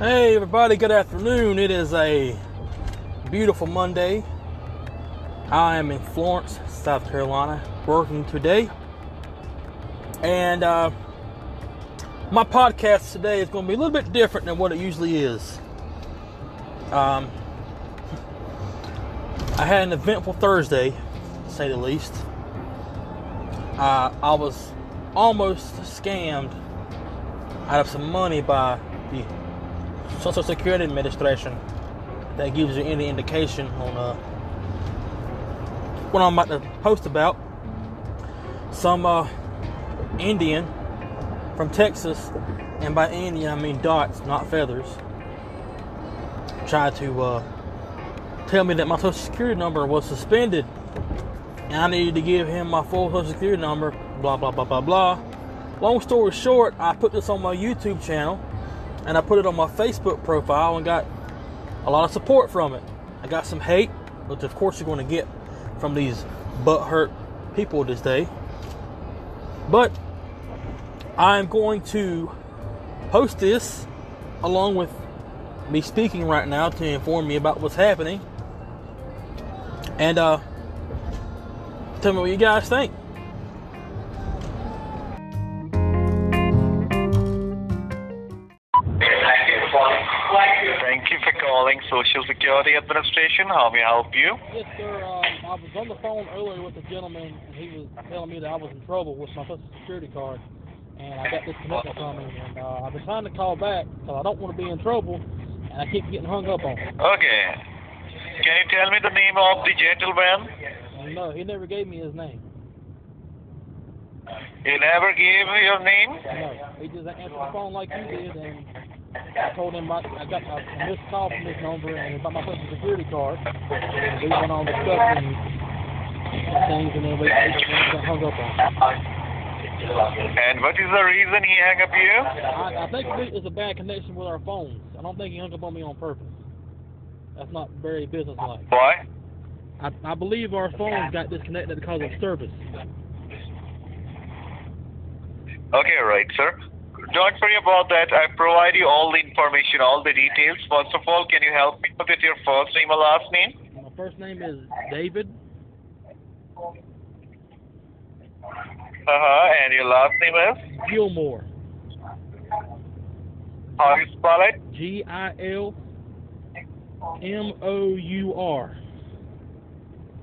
Hey, everybody, good afternoon. It is a beautiful Monday. I am in Florence, South Carolina, working today. And uh, my podcast today is going to be a little bit different than what it usually is. Um, I had an eventful Thursday, to say the least. Uh, I was almost scammed out of some money by the Social Security Administration that gives you any indication on uh, what I'm about to post about. Some uh, Indian from Texas, and by Indian I mean dots, not feathers, tried to uh, tell me that my Social Security number was suspended and I needed to give him my full Social Security number, blah, blah, blah, blah, blah. Long story short, I put this on my YouTube channel and I put it on my Facebook profile and got a lot of support from it. I got some hate, which of course you're going to get from these butthurt people this day. But I'm going to post this along with me speaking right now to inform me about what's happening. And uh, tell me what you guys think. Administration. How may I help you? Yes, sir. Um, I was on the phone earlier with a gentleman, and he was telling me that I was in trouble with my Social Security card, and I got disconnected from him. And uh, I've been trying to call back because I don't want to be in trouble, and I keep getting hung up on. Okay. Can you tell me the name of the gentleman? No, he never gave me his name. He never gave you your name? No, he just answered the phone like you did, and I told him I, I got a missed call from this number and about my Social Security card. And we went on discussing things, and then we, we got hung up on. And what is the reason he hung up you? I, I think it's a bad connection with our phones. I don't think he hung up on me on purpose. That's not very businesslike. Why? I, I believe our phones got disconnected because of service. Okay, right, sir. Don't worry about that. I provide you all the information, all the details. First of all, can you help me with your first name and last name? My first name is David. Uh-huh. And your last name is? Gilmour. How do you spell it? G I L M O U R.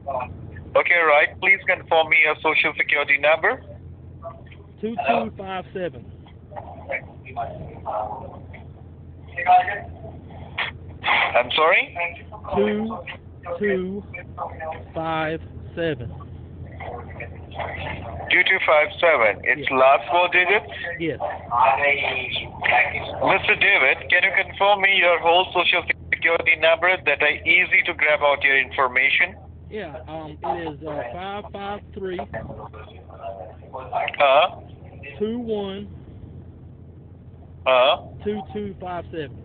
Okay, right. Please confirm me your social security number. Two two five seven. I'm sorry? Two two five seven. 2257. It's last four digits. Yes. Mr. David, can you confirm me your whole social security number that I easy to grab out your information? Yeah. Um. It is uh, five five three Uh, two one uh, two two five seven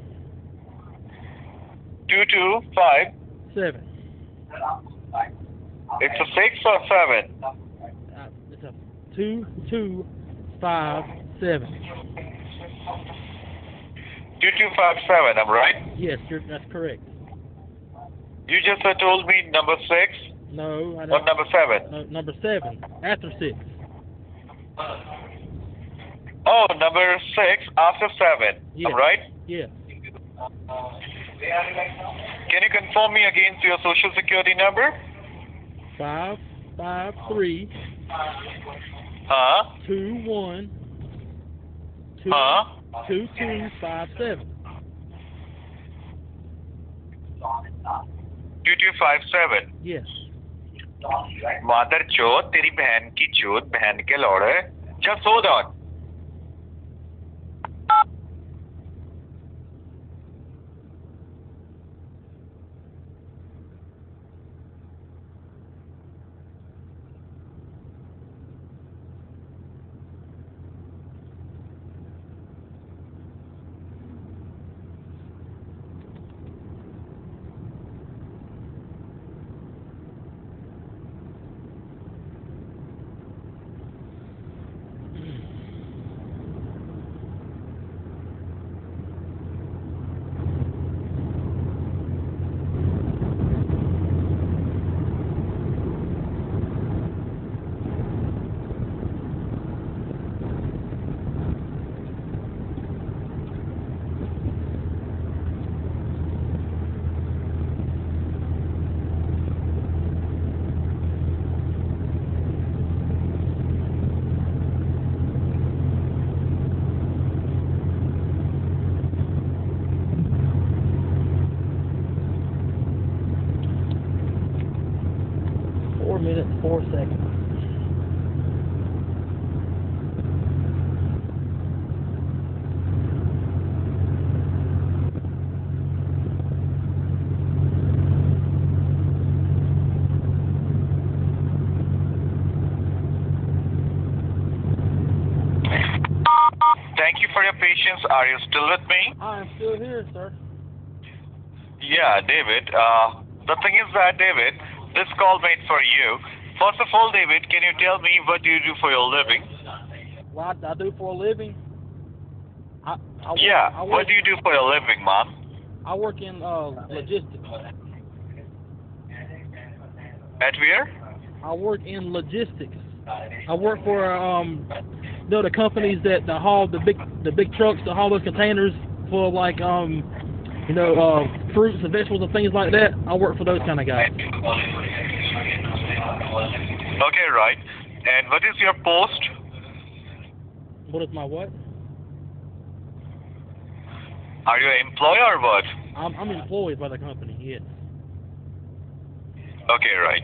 225. seven. It's a 6 or 7? Uh, it's a two two five seven. 2257, I'm right? Yes, you're, that's correct. You just uh, told me number 6 No, I don't. number 7? No, number seven after six. Oh, number 6 after 7. Yes. I'm right? Yes. Can you confirm me again your social security number? Five five three Huh? two one two Huh? two two five seven. 2257. Yes. मादर चोत तेरी बहन की चोत बहन के लौड़े just hold on four seconds. Thank you for your patience. Are you still with me? I am still here, sir. Yeah, David. Uh, the thing is that, David, this call made for you. First of all, David, can you tell me what do you do for your living? What I do for a living? I, I work, Yeah, I work, what do you do for a living, Mom? I work in uh, logistics. At where? I work in logistics. I work for um, you know, the companies that, that haul the big the big trucks that haul those containers for like um, you know, uh, fruits and vegetables and things like that. I work for those kind of guys. Okay, right. And what is your post? What is my what? Are you an employee or what? I'm I'm employed by the company. Yes. Okay, right.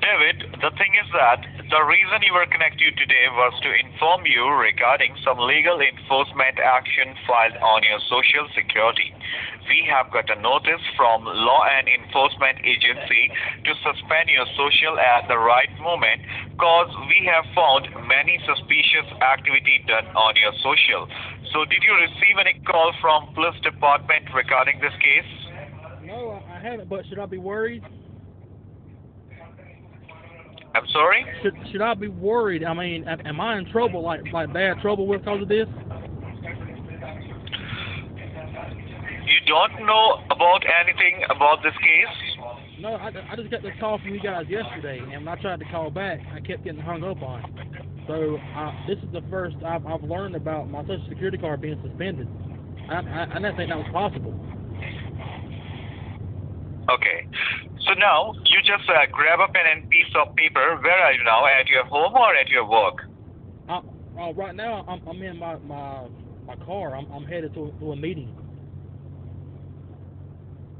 David, the thing is that the reason you were connected today was to inform you regarding some legal enforcement action filed on your social security. We have got a notice from Law and Enforcement Agency to suspend your social at the right moment cause we have found many suspicious activity done on your social. So did you receive any call from police department regarding this case? No, I haven't. But should I be worried? I'm sorry? Should should I be worried? I mean, am, I in trouble, like like bad trouble with because of this? You don't know about anything about this case? No, I, I just got this call from you guys yesterday, and when I tried to call back, I kept getting hung up on. So uh, this is the first I've, I've learned about my social security card being suspended. I, I, I didn't think that was possible. Okay. So now you just uh, grab a pen and piece of paper. Where are you now? At your home or at your work? I, uh, right now, I'm, I'm in my my my car. I'm, I'm headed to, to a meeting.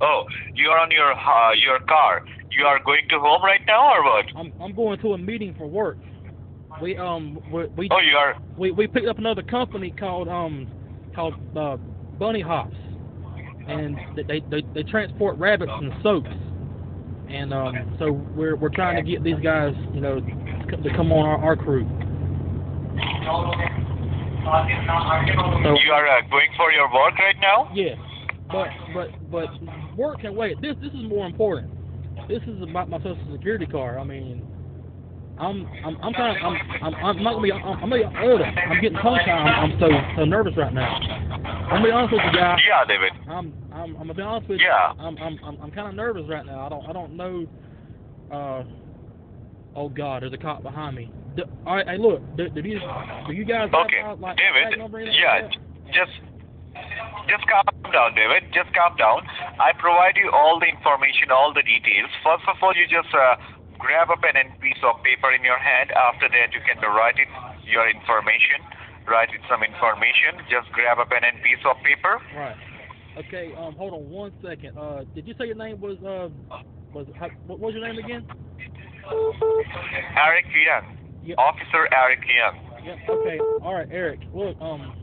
Oh, you are on your uh, your car. You are going to home right now or what? I'm I'm going to a meeting for work. We um we we Oh, you are. we, we picked up another company called um called uh, Bunny Hops, and they, they they transport rabbits and soaps, and um so we're we're trying to get these guys you know to come on our, our crew. So You are uh, going for your work right now? yeah, but but but work can wait. This this is more important. This is about my social security card. I mean. I'm I'm I'm kind of I'm I'm I'm not gonna be I'm, I'm gonna be older. I'm getting tongue tied. I'm, I'm so so nervous right now. I'm gonna be honest with you guys. Yeah, David. I'm I'm I'm gonna be honest with Yeah. you. I'm I'm I'm, I'm kind of nervous right now. I don't I don't know. Uh, oh God, there's a cop behind me. Do, all right, hey, look, do, do you do you guys Okay, uh, like David. tag number or anything Yeah, like just just calm down, David. Just calm down. I provide you all the information, all the details. First of all, you just uh, grab a pen and piece of paper in your hand. After that, you can write it your information. Write it some information. Just grab a pen and piece of paper. Right. Okay. Um, hold on one second. Uh, did you say your name was uh was how, what was your name again? Eric Young. Yeah. Officer Eric Young. Yeah. Okay. All right, Eric. Look, um,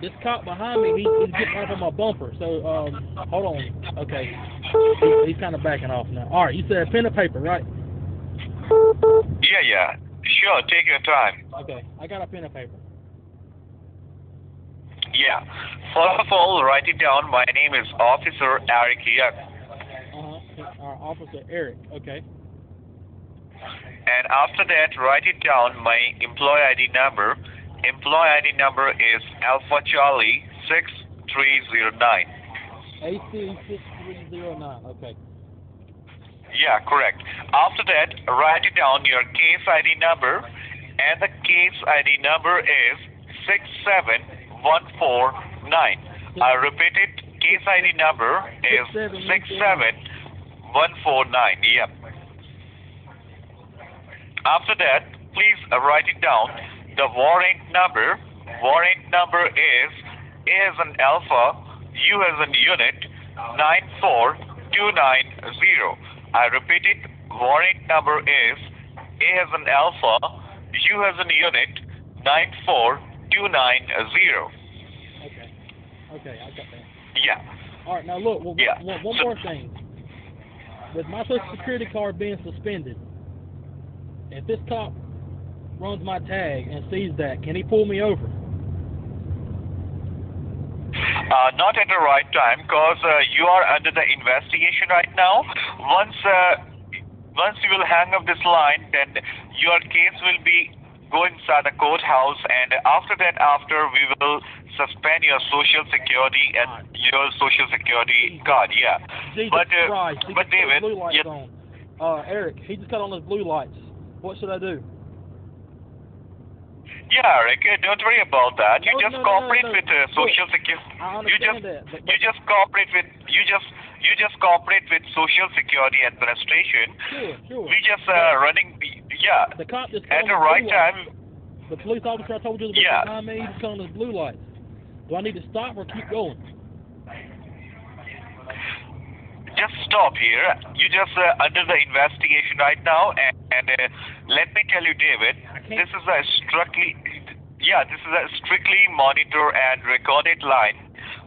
this cop behind me, he, he's getting off on my bumper. So, um, hold on. Okay. He, he's kind of backing off now. All right. You said pen and paper, right? Yeah, yeah. Sure, take your time. Okay. I got a pen and paper. Yeah. First of all, write it down. My name is Officer Eric Young. Uh huh. Our officer Eric. Okay. And after that, write it down my employee ID number. Employee ID number is Alpha Charlie 6309. AC six three zero nine. Okay. Yeah, correct. After that, write it down your case ID number. And the case ID number is 67149. I repeat it. Case ID number is 67149. Yep. After that, please write it down. The warrant number. Warrant number is A as an alpha, U as an unit, 94290. I repeat it. warrant number is A as an alpha, U as an unit, 94290. Okay. Okay, I got that. Yeah. All right, now look. Well, Yeah. One, one So- more thing. With my social security card being suspended, if this cop runs my tag and sees that, can he pull me over? Uh, not at the right time because uh, you are under the investigation right now. Once uh, once you will hang up this line, then your case will be go inside the courthouse, and after that, after we will suspend your social security and your social security card. Yeah. Jesus But, uh, Christ! He but just cut his David, blue lights yeah. on. Uh, Eric, he just cut on his blue lights. What should I do? Yeah, Rick, uh, don't worry about that. You No, just no, cooperate no, with uh, social security. You just that, but, you just cooperate with you just you just cooperate with social security administration. sure, sure. We just uh, running. Yeah, The cop just at the right lights. time. The police officer I told you was Yeah. behind me, he's cut on his blue lights. Do I need to stop or keep going? Just stop here. You just uh, under the investigation right now, and, and uh, let me tell you, David, this is a strictly, yeah, this is a strictly monitor and recorded line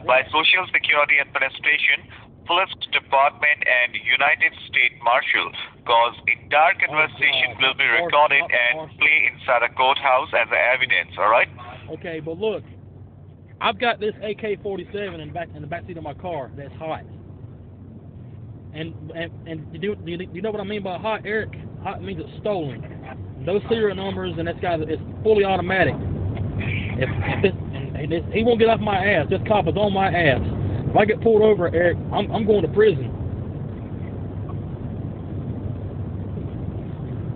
by Social Security Administration, Police Department, and United States Marshal. Cause entire conversation God. will be recorded not and play inside a courthouse as evidence. All right? Okay, but look, I've got this AK-47 in back in the back seat of my car that's hot. And and and do you, do you, know what I mean by hot, Eric? Hot means it's stolen. Those serial numbers and that's got it's fully automatic. If, if this, and, and this, he won't get off my ass. This cop is on my ass. If I get pulled over, Eric, I'm I'm going to prison.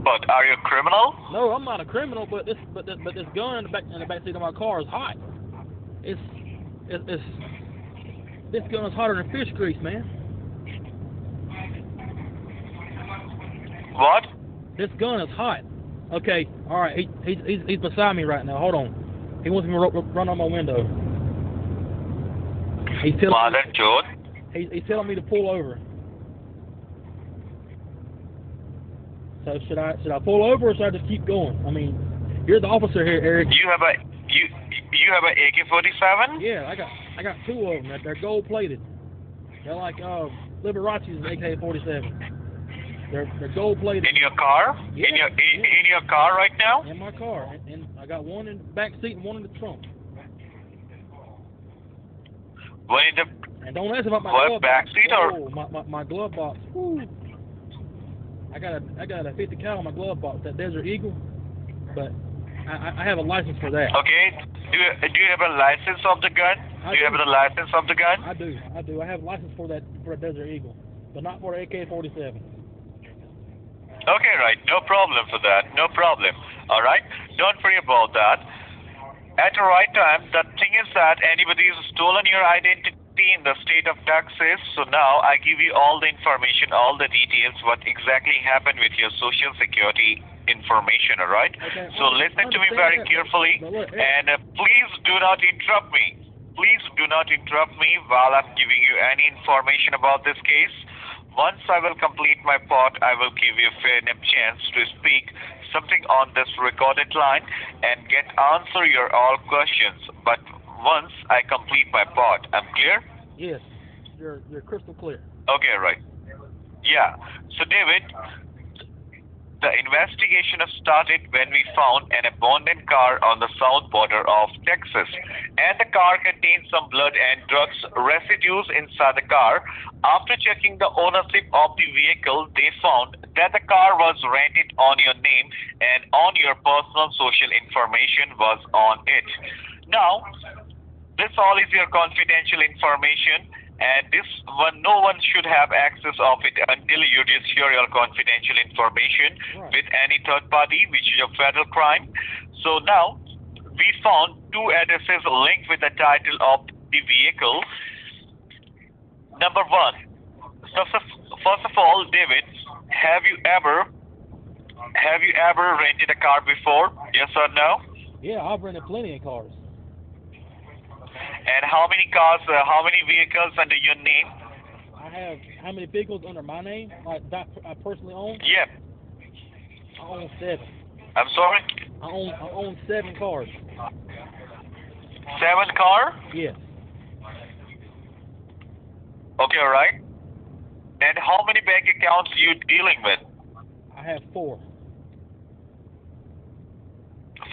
But are you a criminal? No, I'm not a criminal, but this but this, but this gun in the back in the back seat of my car is hot. It's it's, it's this gun is hotter than fish grease, man. What? This gun is hot. Okay, all right. He, he's he's he's beside me right now. Hold on. He wants me to ru- ru- run on my window. He's telling Mother Joe. he's, he's telling me to pull over. So should I should I pull over or should I just keep going? I mean, you're the officer here, Eric. You have a you you have a AK-47 Yeah, I got I got two of them. They're, they're gold plated. They're like uh, Liberace's AK-47. They're they're gold plated in your car? Yeah, in your in, yeah. in your car right now? in my car, and, and I got one in the back seat and one in the trunk. The And don't ask about my glove box. Oh, my, my my glove box. Whew. I got a I got a 50 cal in my glove box, that Desert Eagle, but I, I- have a license for that. okay? Do you, do you have a license of the gun? I Do you have a license of the gun? I do, I do. I have a license for that for the Desert Eagle, but not for the AK-47. Okay, right. No problem for that. No problem. All right. Don't worry about that. At the right time, the thing is that anybody has stolen your identity in the state of Texas. So now I give you all the information, all the details, what exactly happened with your social security information. All right. Okay, So listen to me very carefully, and uh, please do not interrupt me. Please do not interrupt me while I'm giving you any information about this case. Once I will complete my part, I will give you a fair enough chance to speak something on this recorded line and get answer your all questions. But once I complete my part, I'm clear? Yes, you're you're crystal clear. Okay, right. Yeah. So, David, the investigation started when we found an abandoned car on the south border of Texas. And the car contained some blood and drugs residues inside the car. After checking the ownership of the vehicle, they found that the car was rented on your name and on your personal social information was on it. Now, this all is your confidential information and this one no one should have access of it until you share your confidential information Right. with any third party which is a federal crime so now we found two addresses linked with the title of the vehicle number one so first first of all david have you ever have you ever rented a car before yes or no Yeah, I've rented plenty of cars. And how many cars uh, how many vehicles under your name I have how many vehicles under my name, like that I personally own? Yeah. I own seven. I'm sorry. I own I own seven cars. Seven car. Yes. Okay, all right. And how many bank accounts you dealing with? I have four.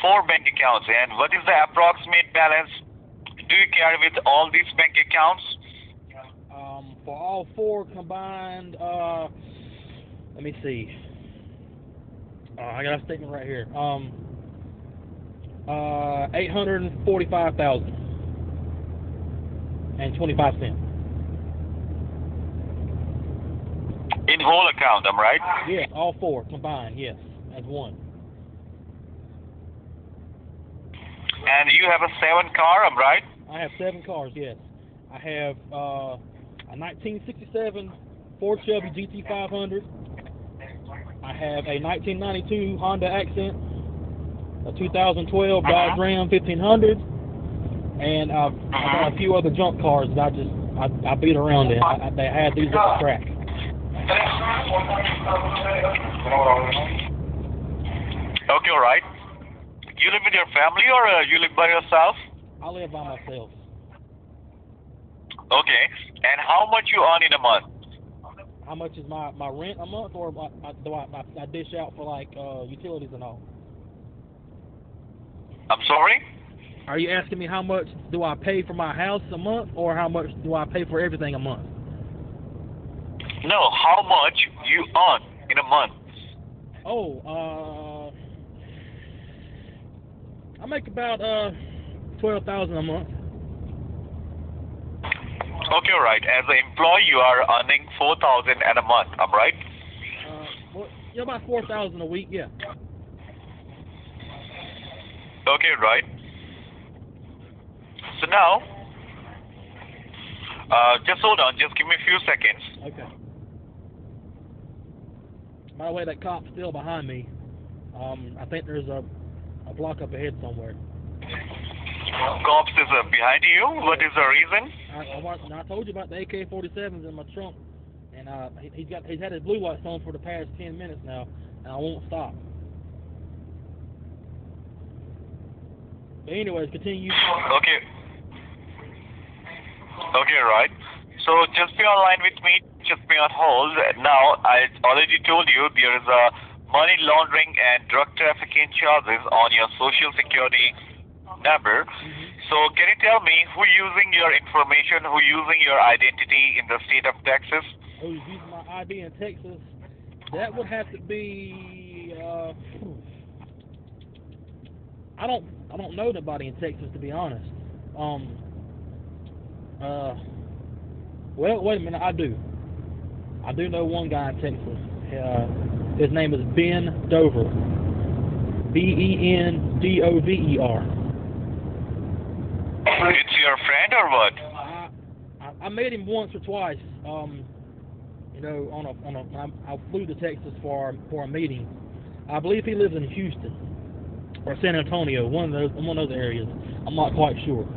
Four bank accounts. And what is the approximate balance do you carry with all these bank accounts? Um, for all four combined, uh, let me see. Uh, I got a statement right here. Um, uh, eight hundred and forty-five thousand and twenty-five cents. In whole account, am I right? Yes, all four combined. Yes, as one. And you have a seven car, I'm I right? I have seven cars. Yes, I have uh, a 1967 Ford Shelby GT500. I have a 1992 Honda Accent, a 2012 Dodge Ram 1500, and uh, I got a few other junk cars that I just I, I beat around in. I, I, they had these at the track. Okay, all right. You live with your family or uh, you live by yourself? I live by myself. Okay. And how much you earn in a month? How much is my, my rent a month, or my, do I, I, I dish out for like uh, utilities and all? I'm sorry? Are you asking me how much do I pay for my house a month, or how much do I pay for everything a month? No, how much you earn in a month? Oh, uh, I make about uh twelve thousand a month. Okay, right. As an employee, you are earning 4000 and a month, I'm I right? Uh, well, yeah, about four thousand a week. Yeah. Okay, right. So now, uh, just hold on. Just give me a few seconds. Okay. By the way, that cop's still behind me. Um, I think there's a a block up ahead somewhere. Cops is uh, behind you. What is the reason? I, I, I told you about the AK-47s in my trunk, and uh, he, he's got he's had his blue lights on for the past ten minutes now, and I won't stop. But anyways, continue. Okay. Okay, right. So just be online with me. Just be on hold. Now, I already told you there is a money laundering and drug trafficking charges on your social security number. So can you tell me who using your information, who using your identity in the state of Texas? Who's using my ID in Texas? That would have to be. Uh, I don't. I don't know nobody in Texas to be honest. Um. Uh. Well, wait a minute. I do. I do know one guy in Texas. Uh, his name is Ben Dover. B E N D O V E R. It's your friend or what? I, I met him once or twice. Um, you know, on a on a I, I flew to Texas for for a meeting. I believe he lives in Houston or San Antonio, one of those one of those areas. I'm not quite sure.